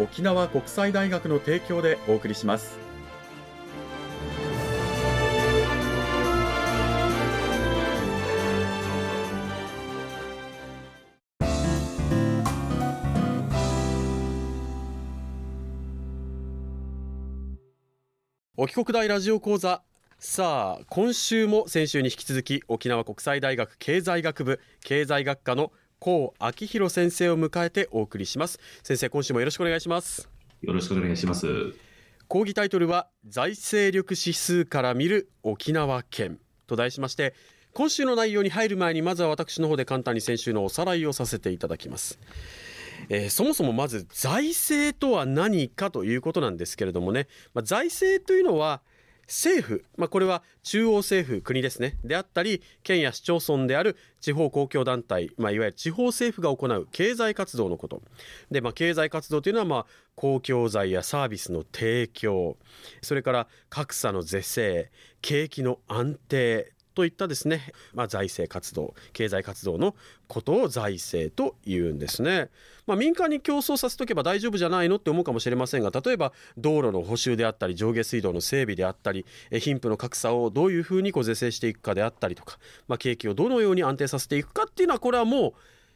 沖縄国際大学の提供でお送りします。沖国大ラジオ講座。さあ今週も先週に引き続き沖縄国際大学経済学部経済学科の高明弘先生を迎えてお送りします。先生今週もよろしくお願いします。よろしくお願いします。講義タイトルは財政力指数から見る沖縄県。と題しまして今週の内容に入る前にまずは私の方で簡単に先週のおさらいをさせていただきます。えー、そもそもまず財政とは何かということなんですけれどもね、まあ、財政というのは政府、まあ、これは中央政府国ですね。であったり県や市町村である地方公共団体、まあ、いわゆる地方政府が行う経済活動のこと。で、まあ、経済活動というのは、まあ、公共財やサービスの提供それから格差の是正景気の安定といったですね、まあ、財政活動経済活動のことを財政と言うんですね、まあ、民間に競争させとけば大丈夫じゃないの？って思うかもしれませんが例えば道路の補修であったり上下水道の整備であったり貧富の格差をどういうふうにこう是正していくかであったりとか、まあ、景気をどのように安定させていくかっていうのはこれはもう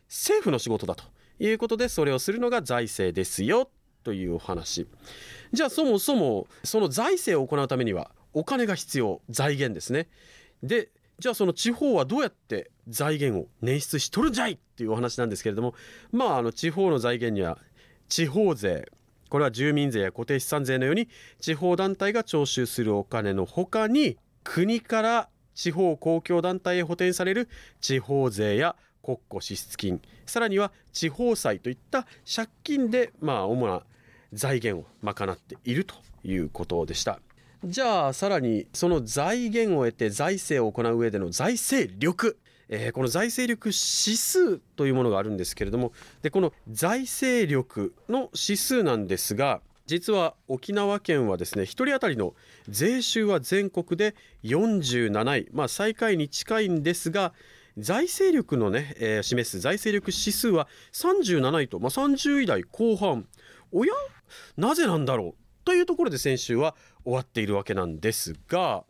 政府の仕事だということでそれをするのが財政ですよというお話。じゃあそもそもその財政を行うためにはお金が必要財源ですね。でじゃあその地方はどうやって財源を捻出しとるんじゃいっていうお話なんですけれどもまああの地方の財源には地方税これは住民税や固定資産税のように地方団体が徴収するお金のほかに国から地方公共団体へ補填される地方税や国庫支出金さらには地方債といった借金でまあ主な財源を賄っているということでした。じゃあさらにその財源を得て財政を行う上での財政力。えー、この財政力指数というものがあるんですけれども。でこの財政力の指数なんですが実は沖縄県はですね1人当たりの税収は全国で47位、まあ、最下位に近いんですが財政力のね、えー、示す財政力指数は37位と、まあ、30位台後半。おや？なぜなんだろう？というところで先週は終わっているわけなんですが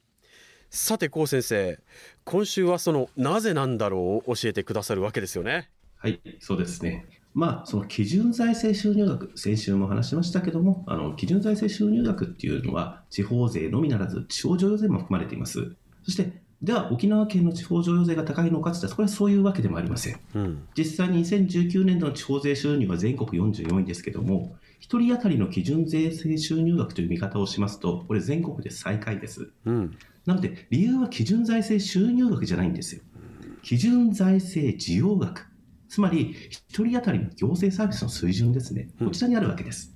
さて高先生今週はそのなぜなんだろうを教えてくださるわけですよね。はいそうですねまあ、その基準財政収入額、先週も話しましたけども、あの基準財政収入額っていうのは、地方税のみならず、地方譲与税も含まれています。そして、では沖縄県の地方譲与税が高いのかといったら、これはそういうわけでもありません。うん、実際に2019年度の地方税収入は全国44位ですけども、1人当たりの基準税制収入額という見方をしますと、これ全国で最下位です。うん、なので、理由は基準財政収入額じゃないんですよ。基準財政需要額。つまり、1人当たりの行政サービスの水準ですね。こちらにあるわけです。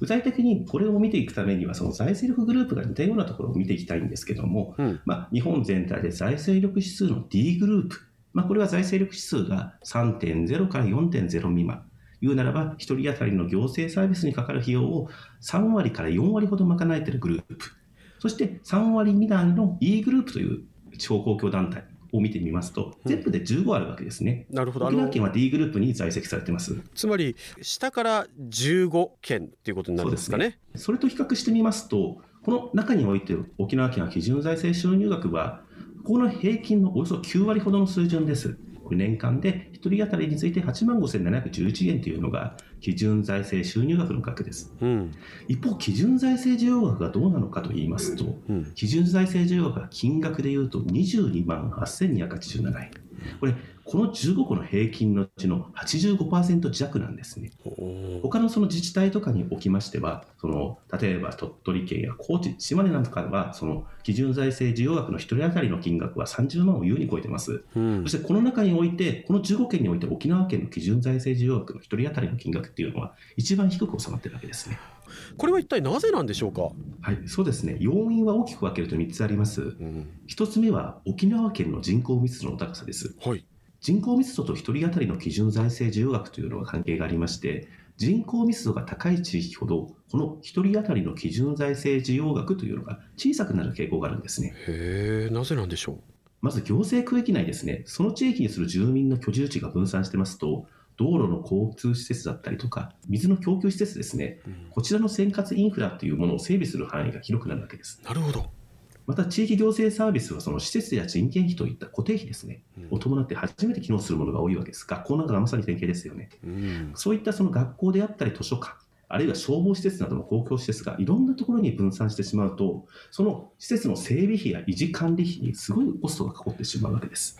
具体的にこれを見ていくためには、その財政力グループが似たようなところを見ていきたいんですけども、うん、まあ、日本全体で財政力指数の D グループ、まあ、これは財政力指数が3.0から4.0未満。言うならば、1人当たりの行政サービスにかかる費用を3割から4割ほど賄えているグループ。そして3割未満の E グループという地方公共団体。を見てみますと、全部で15あるわけですね。うん、なるほど。沖縄県は D グループに在籍されてます。つまり、下から15県っていうことになるんですかね。そねそれと比較してみますと、この中において沖縄県は基準財政収入額は、この平均のおよそ9割ほどの水準です。これ年間で1人当たりについて8万5711円というのが基準財政収入額の額です。うん一方、基準財政需要額がどうなのかと言いますと、うん基準財政需要額は金額でいうと22万8287円。これ、この15個の平均のうちの85%弱なんですね。他のその自治体とかにおきましては、その例えば鳥取県や高知、島根なんかは、その基準財政需要額の1人当たりの金額は30万を優に超えてます。うんそしてこの中において、この15県において沖縄県の基準財政需要額の1人当たりの金額っていうのは、一番低く収まってるわけですね。これは一体なぜなんでしょうか、はい、そうですね。要因は大きく分けると3つあります。うん1つ目は沖縄県の人口密度の高さです。はい人口密度と1人当たりの基準財政需要額というのは関係がありまして、人口密度が高い地域ほど、この1人当たりの基準財政需要額というのが小さくなる傾向があるんですね。へえなぜなんでしょまず行政区域内ですね、その地域にする住民の居住地が分散してますと、道路の交通施設だったりとか、水の供給施設ですね、う、うんこちらの生活インフラというものを整備する範囲が広くなるわけです。なるほど、また地域行政サービスはその施設や人件費といった固定費ですね、うんを伴って初めて機能するものが多いわけです。学校なんかがまさに典型ですよね。うんそういったその学校であったり図書館、あるいは消防施設などの公共施設がいろんなところに分散してしまうと、その施設の整備費や維持管理費にすごいコストがかかってしまうわけです。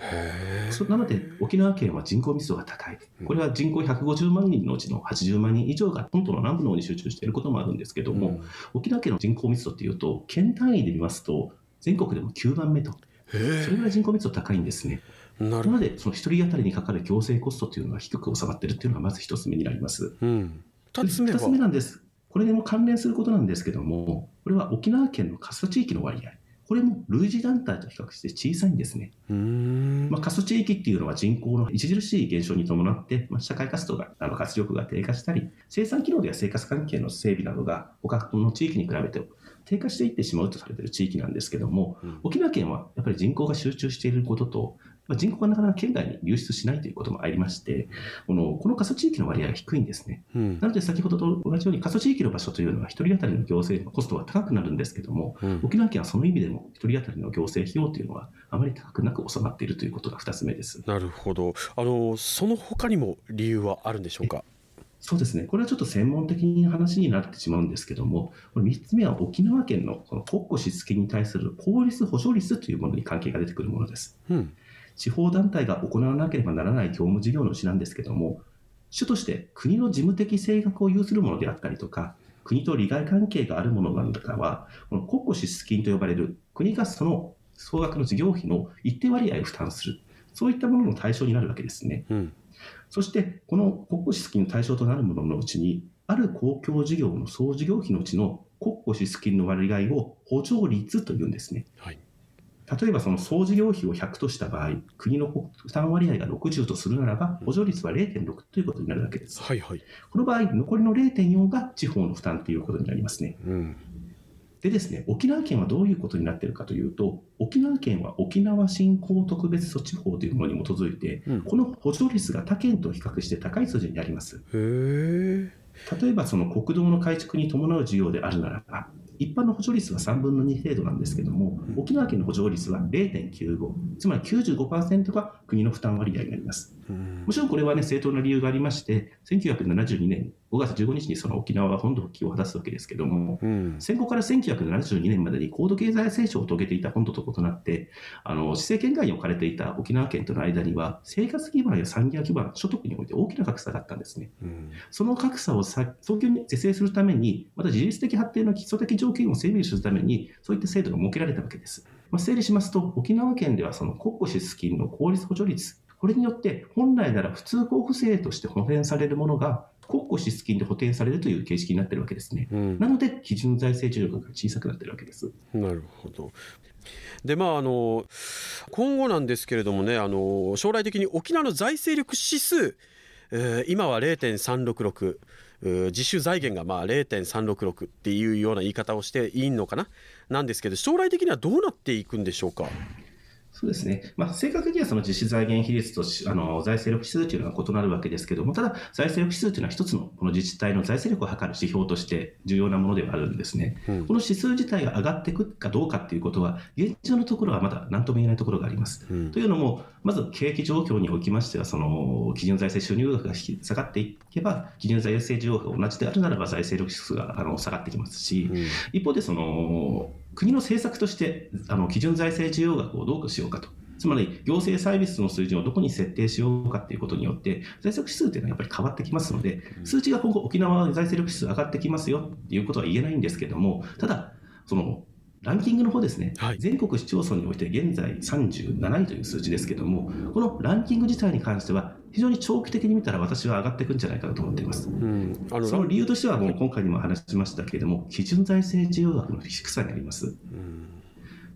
なので、沖縄県は人口密度が高い。これは人口150万人のうちの80万人以上が本島の南部の方に集中していることもあるんですけども、沖縄県の人口密度っていうと、県単位で見ますと、全国でも9番目と、へそれぐらい人口密度高いんですね。えなので、その1人当たりにかかる行政コストというのが低く収まっているというのがまず1つ目になります。うん、2つ目は？二つ目なんです。これにも関連することなんですけども、これは沖縄県の過疎地域の割合。これも類似団体と比較して小さいんですね。まあ、過疎地域っていうのは人口の著しい減少に伴って、まあ、社会活動が、あの活力が低下したり、生産機能や生活関係の整備などが他の地域に比べて低下していってしまうとされている地域なんですけども、うん沖縄県はやっぱり人口が集中していることと、まあ、人口がなかなか県外に流出しないということもありまして、このこの過疎地域の割合が低いんですね。うんなので先ほどと同じように過疎地域の場所というのは1人当たりの行政のコストが高くなるんですけども、うん沖縄県はその意味でも1人当たりの行政費用というのはあまり高くなく収まっているということが2つ目です。なるほどあのその他にも理由はあるんでしょうか？そうですね、これはちょっと専門的な話になってしまうんですけども、これ3つ目は沖縄県のこの国庫支出金に対する効率補助率というものに関係が出てくるものです。うん地方団体が行わなければならない業務事業のうちなんですけども、主として国の事務的性格を有するものであったりとか、国と利害関係があるものなんかは、この国庫支出金と呼ばれる国がその総額の事業費の一定割合を負担する、そういったものの対象になるわけですね。うんそして、この国庫支出金の対象となるもののうちに、ある公共事業の総事業費のうちの国庫支出金の割合を補助率というんですね。はい例えばその総事業費を100とした場合、国の負担割合が60とするならば、補助率は0.6ということになるわけです。はいはいこの場合、残りの0.4が地方の負担ということになりますね。うんでですね、沖縄県はどういうことになっているかというと、沖縄県は沖縄振興特別措置法というものに基づいて、うんこの補助率が他県と比較して高い数字になります。例えばその国道の改築に伴う事業であるならば、一般の補助率は3分の2程度なんですけども、沖縄県の補助率は0.95、つまり95%が国の負担割合になります。うんもちろんこれはね、正当な理由がありまして、1972年5月15日にその沖縄は本土復帰を果たすわけですけども、うん戦後から1972年までに高度経済成長を遂げていた本土と異なって、あの施政権外に置かれていた沖縄県との間には、生活基盤や産業基盤、所得において大きな格差があったんですね。うんその格差をさ早急に是正するために、また自律的発展の基礎的条件を整備するために、そういった制度が設けられたわけです。まあ、整理しますと、沖縄県ではその国庫支出金の効率補助率、これによって本来なら普通交付税として補填されるものが、国庫支出金で補填されるという形式になっているわけですね。うんなので、基準財政重力が小さくなっているわけです。なるほど。でまああの今後なんですけれどもねあの将来的に沖縄の財政力指数、えー今は0.366うー自主財源がまあ0.366っていうような言い方をしていいのかな？なんですけど将来的にはどうなっていくんでしょうか？そうですね。まあ、正確にはその実施財源比率とあの財政力指数というのは異なるわけですけども、ただ、財政力指数というのは一つのこの自治体の財政力を測る指標として重要なものではあるんですね。うん、この指数自体が上がっていくかどうかということは、現状のところはまだ何とも言えないところがあります。うん、というのも、まず景気状況におきましては、その基準財政収入額が下がっていけば、基準財政需要が同じであるならば財政力指数があの下がってきますし、うん、一方でその国の政策としてあの基準財政需要額をどうしようかと。つまり、行政サービスの水準をどこに設定しようかということによって、財政指数というのはやっぱり変わってきますので、数値が今後、沖縄財政力指数上がってきますよっていうことは言えないんですけども、ただ、そのランキングの方ですね、はい、全国市町村において現在37位という数字ですけども、このランキング自体に関しては、非常に長期的に見たら私は上がっていくんじゃないかなと思っています。うん、あのその理由としては、もう今回にも話しましたけれども、基準財政需要額の低さにあります。うん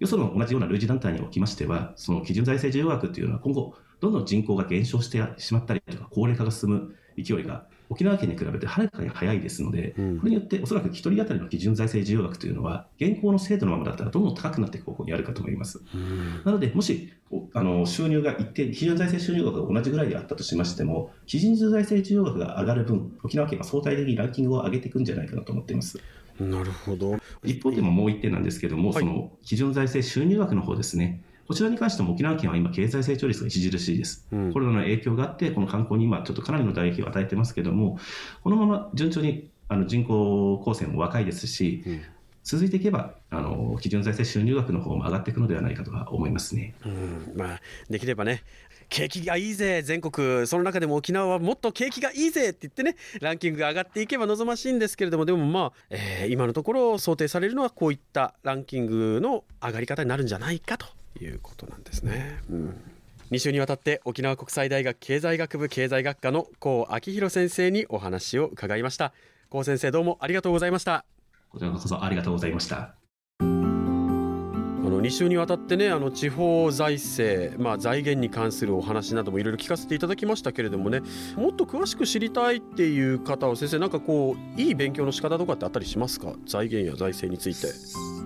よその同じような類似団体におきましては、その基準財政需要額というのは今後、どんどん人口が減少してしまったりとか、高齢化が進む勢いが沖縄県に比べてはるかに早いですので、うん、これによっておそらく1人当たりの基準財政需要額というのは、現行の制度のままだったらどんどん高くなっていく方向にあるかと思います。うん、なので、もしあの収入が一定、基準財政収入額が同じぐらいであったとしましても、基準財政需要額が上がる分、沖縄県は相対的にランキングを上げていくんじゃないかなと思っています。なるほど。一方でももう一点なんですけども、はい、その基準財政収入額の方ですね。こちらに関しても沖縄県は今、経済成長率が著しいです。うん、コロナの影響があって、この観光に今、ちょっとかなりの打撃を与えてますけども、このまま順調にあの人口構成も若いですし、うん、続いていけばあの基準財政収入額の方も上がっていくのではないかとは思いますね、うん。まあ、できればね景気がいいぜ全国。その中でも沖縄はもっと景気がいいぜって言ってねランキングが上がっていけば望ましいんですけれどもでもまあ、えー、今のところ想定されるのはこういったランキングの上がり方になるんじゃないかということなんですね。うん。2週にわたって沖縄国際大学経済学部経済学科の高明弘先生にお話を伺いました。高先生どうもありがとうございました。こちらこそありがとうございました。の2週にわたってねあの地方財政、まあ、財源に関するお話などもいろいろ聞かせていただきましたけれどもねもっと詳しく知りたいっていう方は先生なんかこういい勉強の仕方とかってあったりしますか？財源や財政について。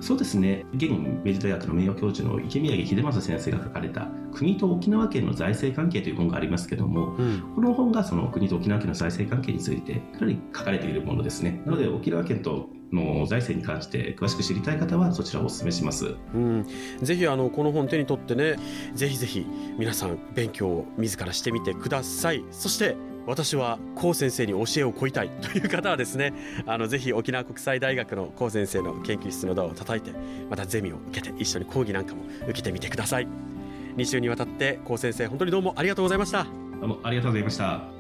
そうですね現明治大学の名誉教授の池宮城秀正先生が書かれた「国と沖縄県の財政関係」という本がありますけども、うん、この本がその国と沖縄県の財政関係についてかなり書かれているものですね。なので沖縄県との財政に関して詳しく知りたい方はそちらをお勧めします。うん、ぜひあのこの本手に取ってね、ぜひぜひ皆さん勉強を自らしてみてください。そして私は高先生に教えを請いたい という方はですねあのぜひ沖縄国際大学の高先生の研究室のドアを叩いてまたゼミを受けて一緒に講義なんかも受けてみてください2週にわたって高先生本当にどうもありがとうございましたどうもありがとうございました